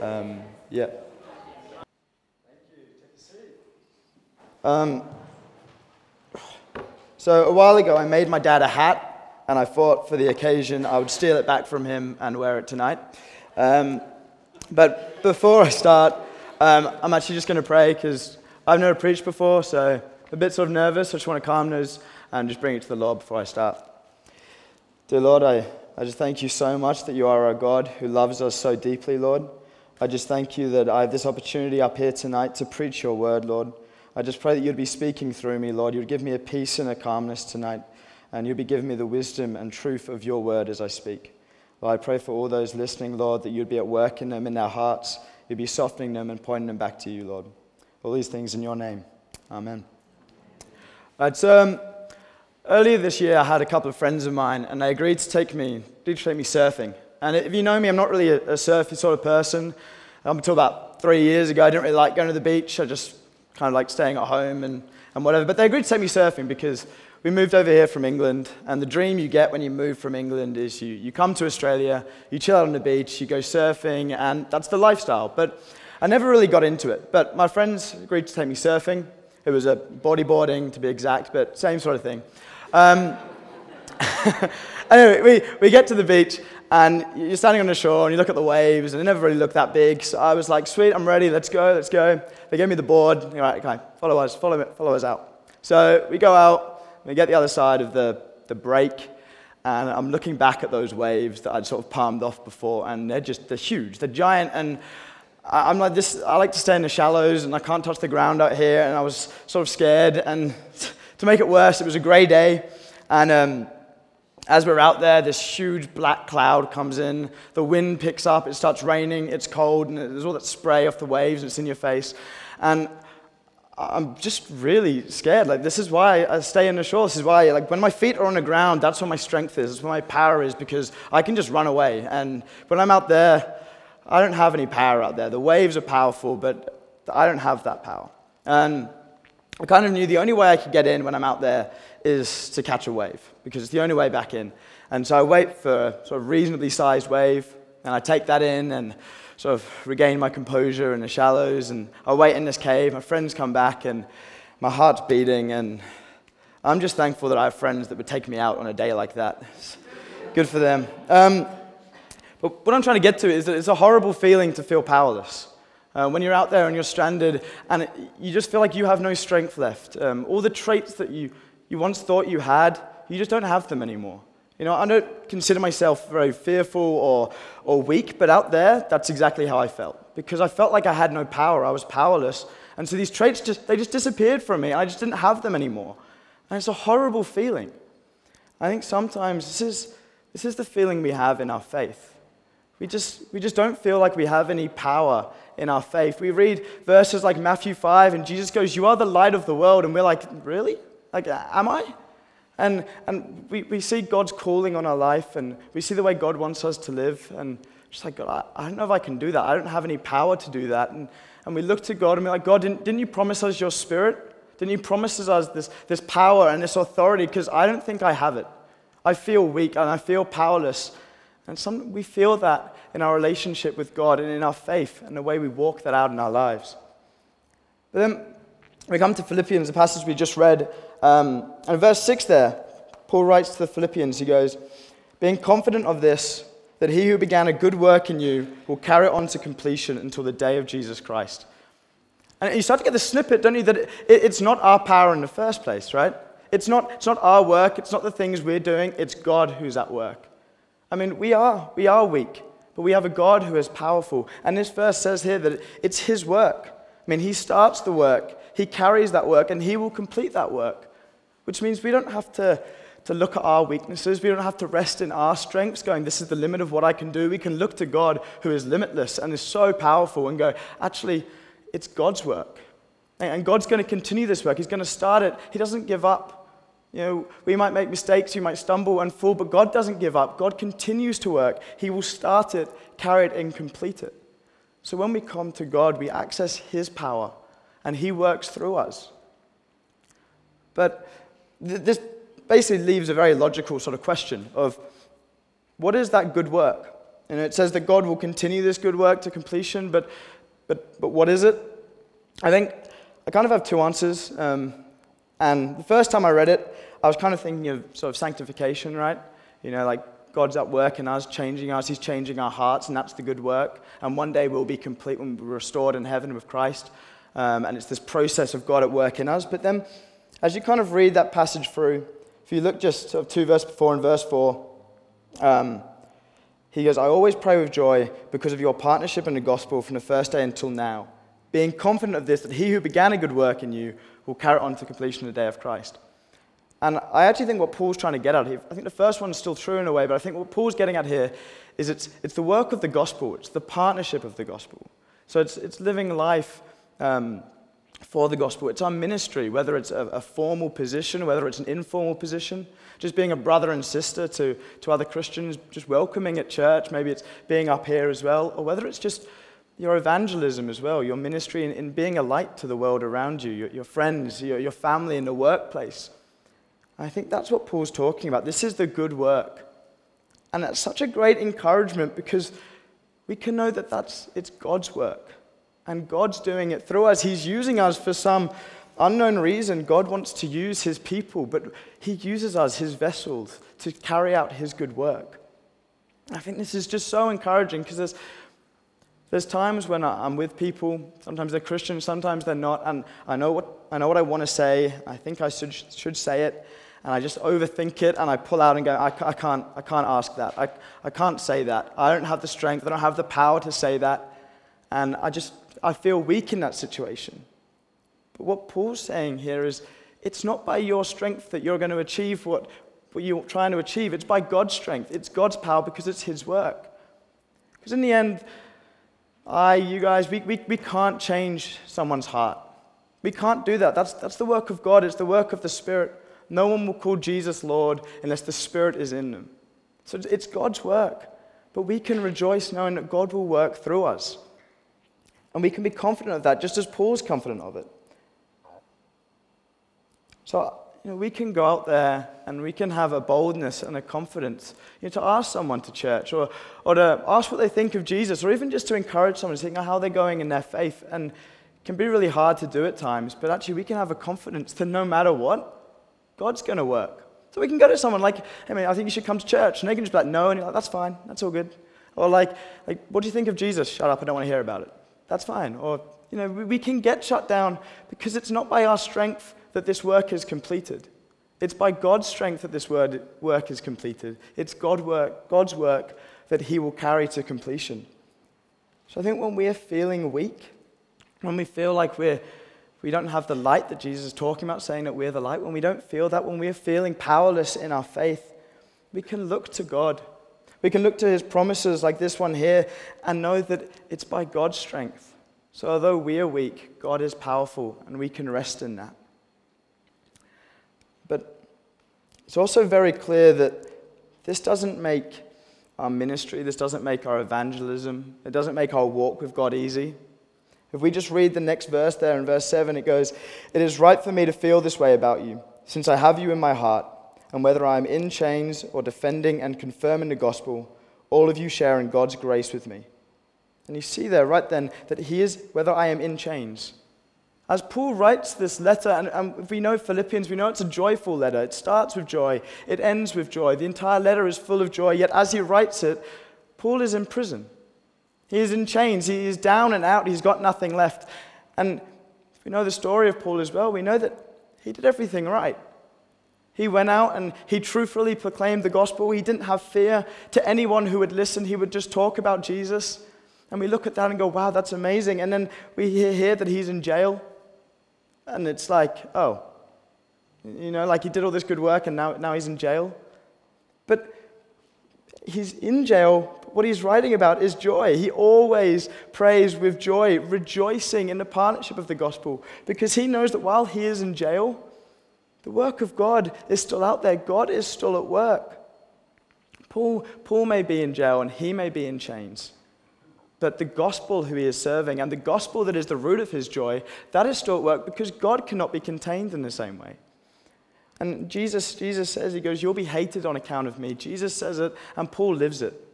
Um, yeah. Um, so a while ago, I made my dad a hat, and I thought for the occasion I would steal it back from him and wear it tonight. Um, but before I start, um, I'm actually just going to pray because I've never preached before, so a bit sort of nervous. I just want to calm nerves and just bring it to the Lord before I start. Dear Lord, I, I just thank you so much that you are our God who loves us so deeply, Lord. I just thank you that I have this opportunity up here tonight to preach your word, Lord. I just pray that you'd be speaking through me, Lord. You'd give me a peace and a calmness tonight, and you'd be giving me the wisdom and truth of your word as I speak. I pray for all those listening, Lord, that you'd be at work in them in their hearts. You'd be softening them and pointing them back to you, Lord. All these things in your name. Amen. Right, um, earlier this year, I had a couple of friends of mine, and they agreed to take me, did take me surfing. And if you know me, I'm not really a, a surfy sort of person. Up until about three years ago, I didn't really like going to the beach. I just kind of like staying at home and, and whatever. But they agreed to take me surfing because we moved over here from England. And the dream you get when you move from England is you, you come to Australia, you chill out on the beach, you go surfing, and that's the lifestyle. But I never really got into it. But my friends agreed to take me surfing. It was a bodyboarding, to be exact, but same sort of thing. Um, anyway, we, we get to the beach, and you're standing on the shore, and you look at the waves, and they never really look that big. So I was like, sweet, I'm ready, let's go, let's go. They gave me the board. All right, okay, follow us, follow, follow us out. So we go out, we get the other side of the, the break, and I'm looking back at those waves that I'd sort of palmed off before, and they're just, they're huge, they're giant, and I'm like this, I like to stay in the shallows and I can't touch the ground out here. And I was sort of scared. And to make it worse, it was a grey day. And um, as we're out there, this huge black cloud comes in. The wind picks up. It starts raining. It's cold. And there's all that spray off the waves. And it's in your face. And I'm just really scared. Like, this is why I stay in the shore. This is why, like, when my feet are on the ground, that's where my strength is. That's where my power is because I can just run away. And when I'm out there, I don't have any power out there. The waves are powerful, but I don't have that power. And I kind of knew the only way I could get in when I'm out there is to catch a wave, because it's the only way back in. And so I wait for a sort of reasonably sized wave, and I take that in and sort of regain my composure in the shallows. And I wait in this cave. My friends come back, and my heart's beating. And I'm just thankful that I have friends that would take me out on a day like that. It's good for them. Um, but what I'm trying to get to is that it's a horrible feeling to feel powerless. Uh, when you're out there and you're stranded and it, you just feel like you have no strength left. Um, all the traits that you, you once thought you had, you just don't have them anymore. You know, I don't consider myself very fearful or, or weak, but out there, that's exactly how I felt. Because I felt like I had no power, I was powerless. And so these traits just, they just disappeared from me. I just didn't have them anymore. And it's a horrible feeling. I think sometimes this is, this is the feeling we have in our faith. We just, we just don't feel like we have any power in our faith. We read verses like Matthew 5, and Jesus goes, You are the light of the world. And we're like, Really? Like, am I? And, and we, we see God's calling on our life, and we see the way God wants us to live. And just like, God, I, I don't know if I can do that. I don't have any power to do that. And, and we look to God and we're like, God, didn't, didn't you promise us your spirit? Didn't you promise us this, this power and this authority? Because I don't think I have it. I feel weak and I feel powerless. And some, we feel that in our relationship with God and in our faith and the way we walk that out in our lives. But then we come to Philippians, the passage we just read, um, and verse 6 there, Paul writes to the Philippians, he goes, Being confident of this, that he who began a good work in you will carry it on to completion until the day of Jesus Christ. And you start to get the snippet, don't you, that it, it's not our power in the first place, right? It's not, it's not our work, it's not the things we're doing, it's God who's at work. I mean, we are, we are weak, but we have a God who is powerful. And this verse says here that it's His work. I mean, He starts the work, He carries that work, and He will complete that work, which means we don't have to, to look at our weaknesses. We don't have to rest in our strengths, going, This is the limit of what I can do. We can look to God who is limitless and is so powerful and go, Actually, it's God's work. And God's going to continue this work. He's going to start it. He doesn't give up. You know, we might make mistakes, we might stumble and fall, but God doesn't give up. God continues to work. He will start it, carry it, and complete it. So when we come to God, we access His power, and He works through us. But th- this basically leaves a very logical sort of question of what is that good work? And it says that God will continue this good work to completion, but, but, but what is it? I think I kind of have two answers. Um, and the first time I read it, I was kind of thinking of sort of sanctification, right? You know, like God's at work in us, changing us. He's changing our hearts, and that's the good work. And one day we'll be complete when we're restored in heaven with Christ. Um, and it's this process of God at work in us. But then, as you kind of read that passage through, if you look just sort of two verses before and verse four, um, he goes, I always pray with joy because of your partnership in the gospel from the first day until now, being confident of this, that he who began a good work in you will carry it on to completion of the day of Christ. And I actually think what Paul's trying to get at here, I think the first one is still true in a way, but I think what Paul's getting at here is it's, it's the work of the gospel, it's the partnership of the gospel. So it's, it's living life um, for the gospel. It's our ministry, whether it's a, a, formal position, whether it's an informal position, just being a brother and sister to, to other Christians, just welcoming at church, maybe it's being up here as well, or whether it's just your evangelism as well, your ministry in, in being a light to the world around you, your, your friends, your, your family in the workplace. I think that's what Paul's talking about. This is the good work. And that's such a great encouragement because we can know that that's, it's God's work. And God's doing it through us. He's using us for some unknown reason. God wants to use his people, but he uses us, his vessels, to carry out his good work. I think this is just so encouraging because there's, there's times when I'm with people, sometimes they're Christians, sometimes they're not, and I know what I, know what I want to say. I think I should, should say it, and I just overthink it and I pull out and go, I, I, can't, I can't ask that. I, I can't say that. I don't have the strength. I don't have the power to say that. And I just, I feel weak in that situation. But what Paul's saying here is it's not by your strength that you're going to achieve what, what you're trying to achieve. It's by God's strength. It's God's power because it's His work. Because in the end, I, you guys, we, we, we can't change someone's heart. We can't do that. That's, that's the work of God, it's the work of the Spirit. No one will call Jesus Lord unless the Spirit is in them. So it's God's work. But we can rejoice knowing that God will work through us. And we can be confident of that, just as Paul's confident of it. So, you know, we can go out there and we can have a boldness and a confidence you know, to ask someone to church or, or to ask what they think of Jesus or even just to encourage someone to think how they're going in their faith. And it can be really hard to do at times, but actually we can have a confidence that no matter what, God's going to work. So we can go to someone like, hey, man, I think you should come to church. And they can just be like, no. And you're like, that's fine. That's all good. Or like, like, what do you think of Jesus? Shut up. I don't want to hear about it. That's fine. Or, you know, we, can get shut down because it's not by our strength that this work is completed. It's by God's strength that this work is completed. It's God work, God's work that He will carry to completion. So I think when we're feeling weak, when we feel like we're we don't have the light that Jesus is talking about, saying that we're the light, when we don't feel that, when we're feeling powerless in our faith, we can look to God. We can look to his promises like this one here and know that it's by God's strength. So, although we are weak, God is powerful and we can rest in that. But it's also very clear that this doesn't make our ministry, this doesn't make our evangelism, it doesn't make our walk with God easy. If we just read the next verse there in verse 7, it goes, It is right for me to feel this way about you, since I have you in my heart, and whether I am in chains or defending and confirming the gospel, all of you share in God's grace with me. And you see there, right then, that he is, whether I am in chains. As Paul writes this letter, and, and we know Philippians, we know it's a joyful letter. It starts with joy, it ends with joy. The entire letter is full of joy, yet as he writes it, Paul is in prison. He is in chains. He is down and out. He's got nothing left. And if we know the story of Paul as well, we know that he did everything right. He went out and he truthfully proclaimed the gospel. He didn't have fear to anyone who would listen. He would just talk about Jesus. And we look at that and go, wow, that's amazing. And then we hear that he's in jail. And it's like, oh, you know, like he did all this good work and now, now he's in jail. But he's in jail what he's writing about is joy. He always prays with joy, rejoicing in the partnership of the gospel, because he knows that while he is in jail, the work of God is still out there. God is still at work. Paul, Paul may be in jail and he may be in chains, but the gospel who he is serving and the gospel that is the root of his joy, that is still at work because God cannot be contained in the same way. And Jesus, Jesus says, He goes, You'll be hated on account of me. Jesus says it, and Paul lives it.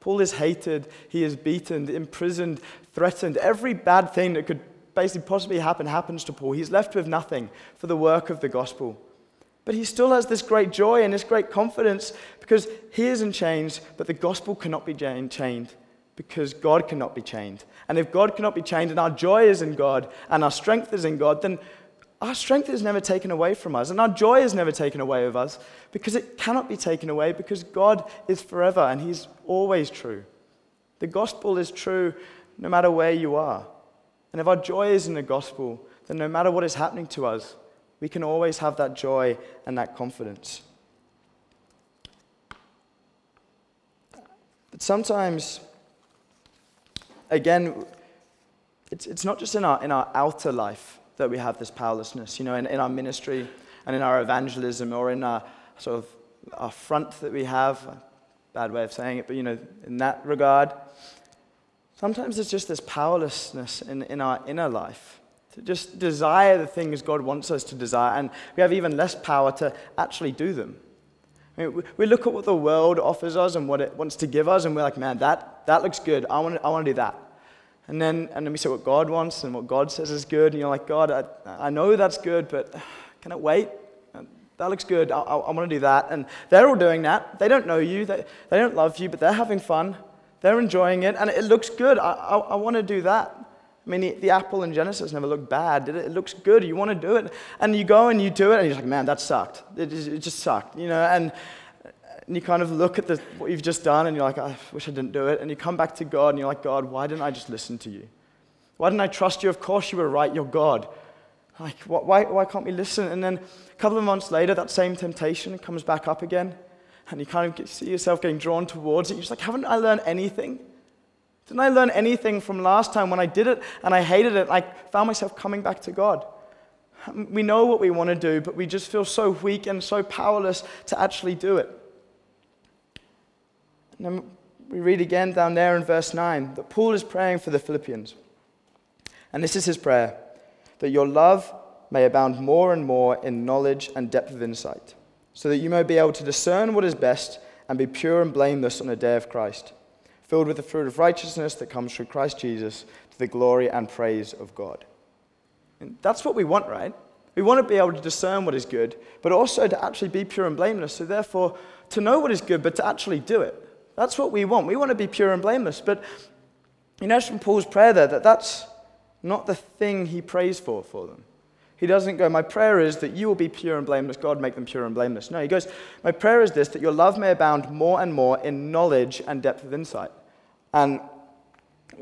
Paul is hated, he is beaten, imprisoned, threatened. Every bad thing that could basically possibly happen happens to Paul. He's left with nothing for the work of the gospel. But he still has this great joy and this great confidence because he isn't chained, but the gospel cannot be chained because God cannot be chained. And if God cannot be chained and our joy is in God and our strength is in God, then our strength is never taken away from us, and our joy is never taken away of us because it cannot be taken away because God is forever and He's always true. The gospel is true no matter where you are. And if our joy is in the gospel, then no matter what is happening to us, we can always have that joy and that confidence. But sometimes, again, it's, it's not just in our, in our outer life that we have this powerlessness, you know, in, in our ministry and in our evangelism or in our sort of our front that we have. Bad way of saying it, but you know, in that regard. Sometimes it's just this powerlessness in, in our inner life to just desire the things God wants us to desire, and we have even less power to actually do them. Mean, we look at what the world offers us and what it wants to give us, and we're like, man, that, that looks good. I want, I want to do that. And then, and then we say what God wants and what God says is good. And you're like, God, I, I know that's good, but can it wait? That looks good. I, I, I want to do that. And they're all doing that. They don't know you. They, they don't love you, but they're having fun. They're enjoying it. And it looks good. I, I, I want to do that. I mean, the, apple in Genesis never looked bad, did it? It looks good. You want to do it. And you go and you do it, and you're like, man, that sucked. It just, it just sucked, you know? And, and you kind of look at the, what you've just done and you're like, I wish I didn't do it. And you come back to God and you're like, God, why didn't I just listen to you? Why didn't I trust you? Of course you were right, you're God. Like, why, why can't we listen? And then a couple of months later, that same temptation comes back up again. And you kind of see yourself getting drawn towards it. You're just like, haven't I learned anything? Didn't I learn anything from last time when I did it and I hated it? I found myself coming back to God. We know what we want to do, but we just feel so weak and so powerless to actually do it. And then we read again down there in verse 9 that Paul is praying for the Philippians. And this is his prayer that your love may abound more and more in knowledge and depth of insight, so that you may be able to discern what is best and be pure and blameless on the day of Christ, filled with the fruit of righteousness that comes through Christ Jesus to the glory and praise of God. And that's what we want, right? We want to be able to discern what is good, but also to actually be pure and blameless. So, therefore, to know what is good, but to actually do it. That's what we want. We want to be pure and blameless. But you notice from Paul's prayer there that that's not the thing he prays for for them. He doesn't go, My prayer is that you will be pure and blameless. God, make them pure and blameless. No, he goes, My prayer is this that your love may abound more and more in knowledge and depth of insight. And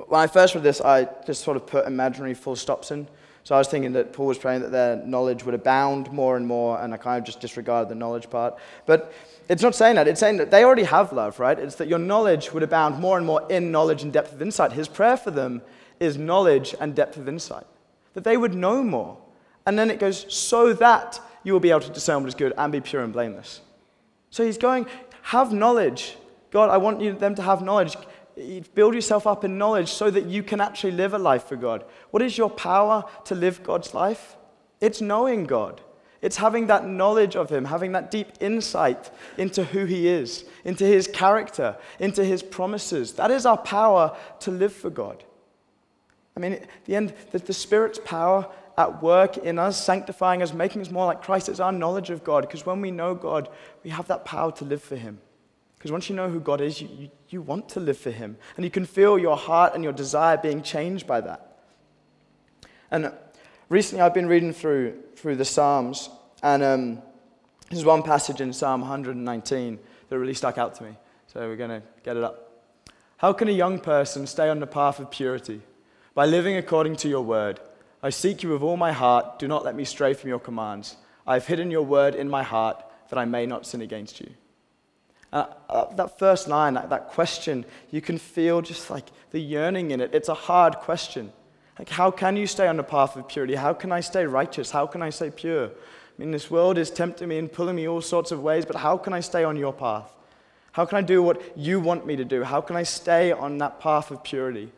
when I first read this, I just sort of put imaginary full stops in. So I was thinking that Paul was praying that their knowledge would abound more and more, and I kind of just disregarded the knowledge part. But it's not saying that. It's saying that they already have love, right? It's that your knowledge would abound more and more in knowledge and depth of insight. His prayer for them is knowledge and depth of insight, that they would know more. And then it goes, so that you will be able to discern what is good and be pure and blameless. So he's going, have knowledge. God, I want you, them to have knowledge. Build yourself up in knowledge so that you can actually live a life for God. What is your power to live God's life? It's knowing God. It's having that knowledge of Him, having that deep insight into who He is, into His character, into His promises. That is our power to live for God. I mean, at the end, the, the Spirit's power at work in us, sanctifying us, making us more like Christ, it's our knowledge of God. Because when we know God, we have that power to live for Him. Because once you know who God is, you, you, want to live for Him. And you can feel your heart and your desire being changed by that. And recently I've been reading through, through the Psalms, and um, this is one passage in Psalm 119 that really stuck out to me. So we're going to get it up. How can a young person stay on the path of purity? By living according to your word. I seek you with all my heart. Do not let me stray from your commands. I have hidden your word in my heart that I may not sin against you. Uh, uh, that first line, that, that question, you can feel just like the yearning in it. It's a hard question. Like, how can you stay on the path of purity? How can I stay righteous? How can I stay pure? I mean, this world is tempting me and pulling me all sorts of ways, but how can I stay on your path? How can I do what you want me to do? How can I stay on that path of purity?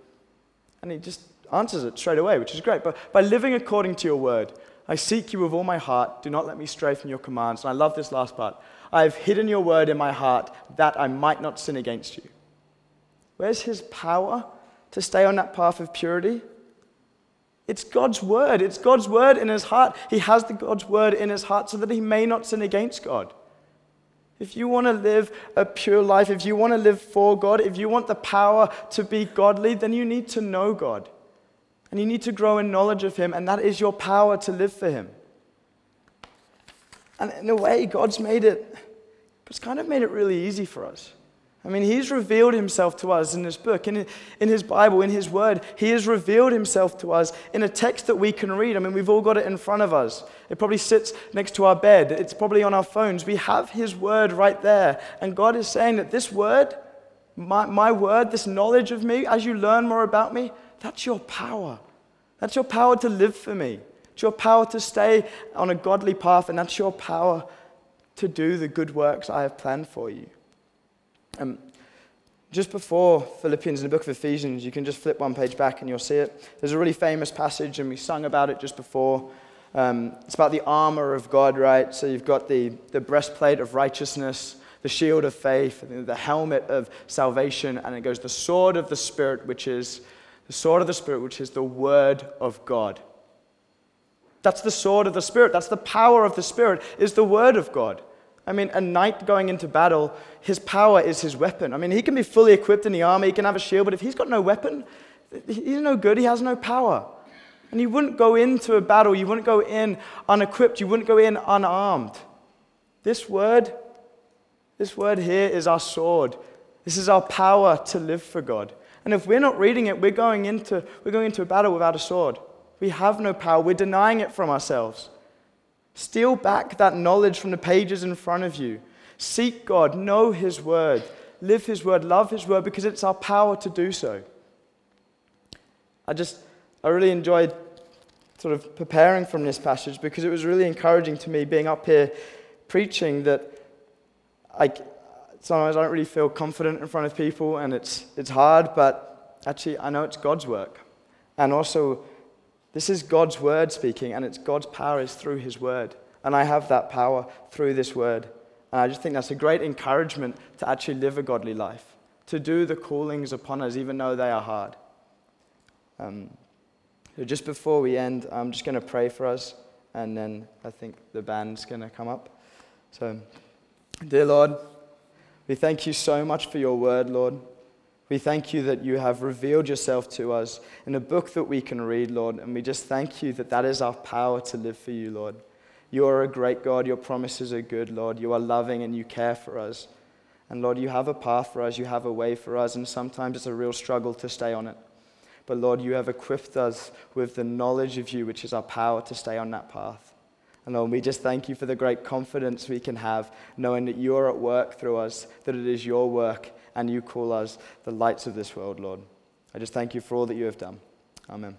And he just answers it straight away, which is great. But by living according to your word, I seek you with all my heart. Do not let me stray from your commands. And I love this last part. I have hidden your word in my heart that I might not sin against you. Where's his power to stay on that path of purity? It's God's word. It's God's word in his heart. He has the God's word in his heart so that he may not sin against God. If you want to live a pure life, if you want to live for God, if you want the power to be godly, then you need to know God. And you need to grow in knowledge of Him, and that is your power to live for Him. And in a way, God's made it, It's kind of made it really easy for us. I mean, He's revealed Himself to us in this book, in, in His Bible, in His Word. He has revealed Himself to us in a text that we can read. I mean, we've all got it in front of us. It probably sits next to our bed, it's probably on our phones. We have His Word right there. And God is saying that this Word, my, my Word, this knowledge of me, as you learn more about me, that's your power. That's your power to live for me. It's your power to stay on a godly path, and that's your power to do the good works I have planned for you. Um, just before Philippians in the book of Ephesians, you can just flip one page back and you'll see it. There's a really famous passage, and we sung about it just before. Um, it's about the armor of God, right? So you've got the, the breastplate of righteousness, the shield of faith, the helmet of salvation, and it goes the sword of the Spirit, which is the sword of the Spirit, which is the word of God. That's the sword of the Spirit. That's the power of the Spirit, is the word of God. I mean, a knight going into battle, his power is his weapon. I mean, he can be fully equipped in the army, he can have a shield, but if he's got no weapon, he's no good, he has no power. And you wouldn't go into a battle, you wouldn't go in unequipped, you wouldn't go in unarmed. This word, this word here is our sword. This is our power to live for God. And if we're not reading it, we're going into, we're going into a battle without a sword. We have no power, we're denying it from ourselves. Steal back that knowledge from the pages in front of you. Seek God, know His word, live His word, love His word, because it's our power to do so. I just, I really enjoyed sort of preparing from this passage because it was really encouraging to me being up here preaching that I, sometimes I don't really feel confident in front of people and it's, it's hard, but actually I know it's God's work. And also, this is God's word speaking, and it's God's power is through his word. And I have that power through this word. And I just think that's a great encouragement to actually live a godly life, to do the callings upon us, even though they are hard. Um, so just before we end, I'm just going to pray for us, and then I think the band's going to come up. So, dear Lord, we thank you so much for your word, Lord. We thank you that you have revealed yourself to us in a book that we can read, Lord. And we just thank you that that is our power to live for you, Lord. You are a great God. Your promises are good, Lord. You are loving and you care for us. And Lord, you have a path for us, you have a way for us, and sometimes it's a real struggle to stay on it. But Lord, you have equipped us with the knowledge of you, which is our power to stay on that path. And Lord, we just thank you for the great confidence we can have, knowing that you are at work through us, that it is your work, and you call us the lights of this world, Lord. I just thank you for all that you have done. Amen.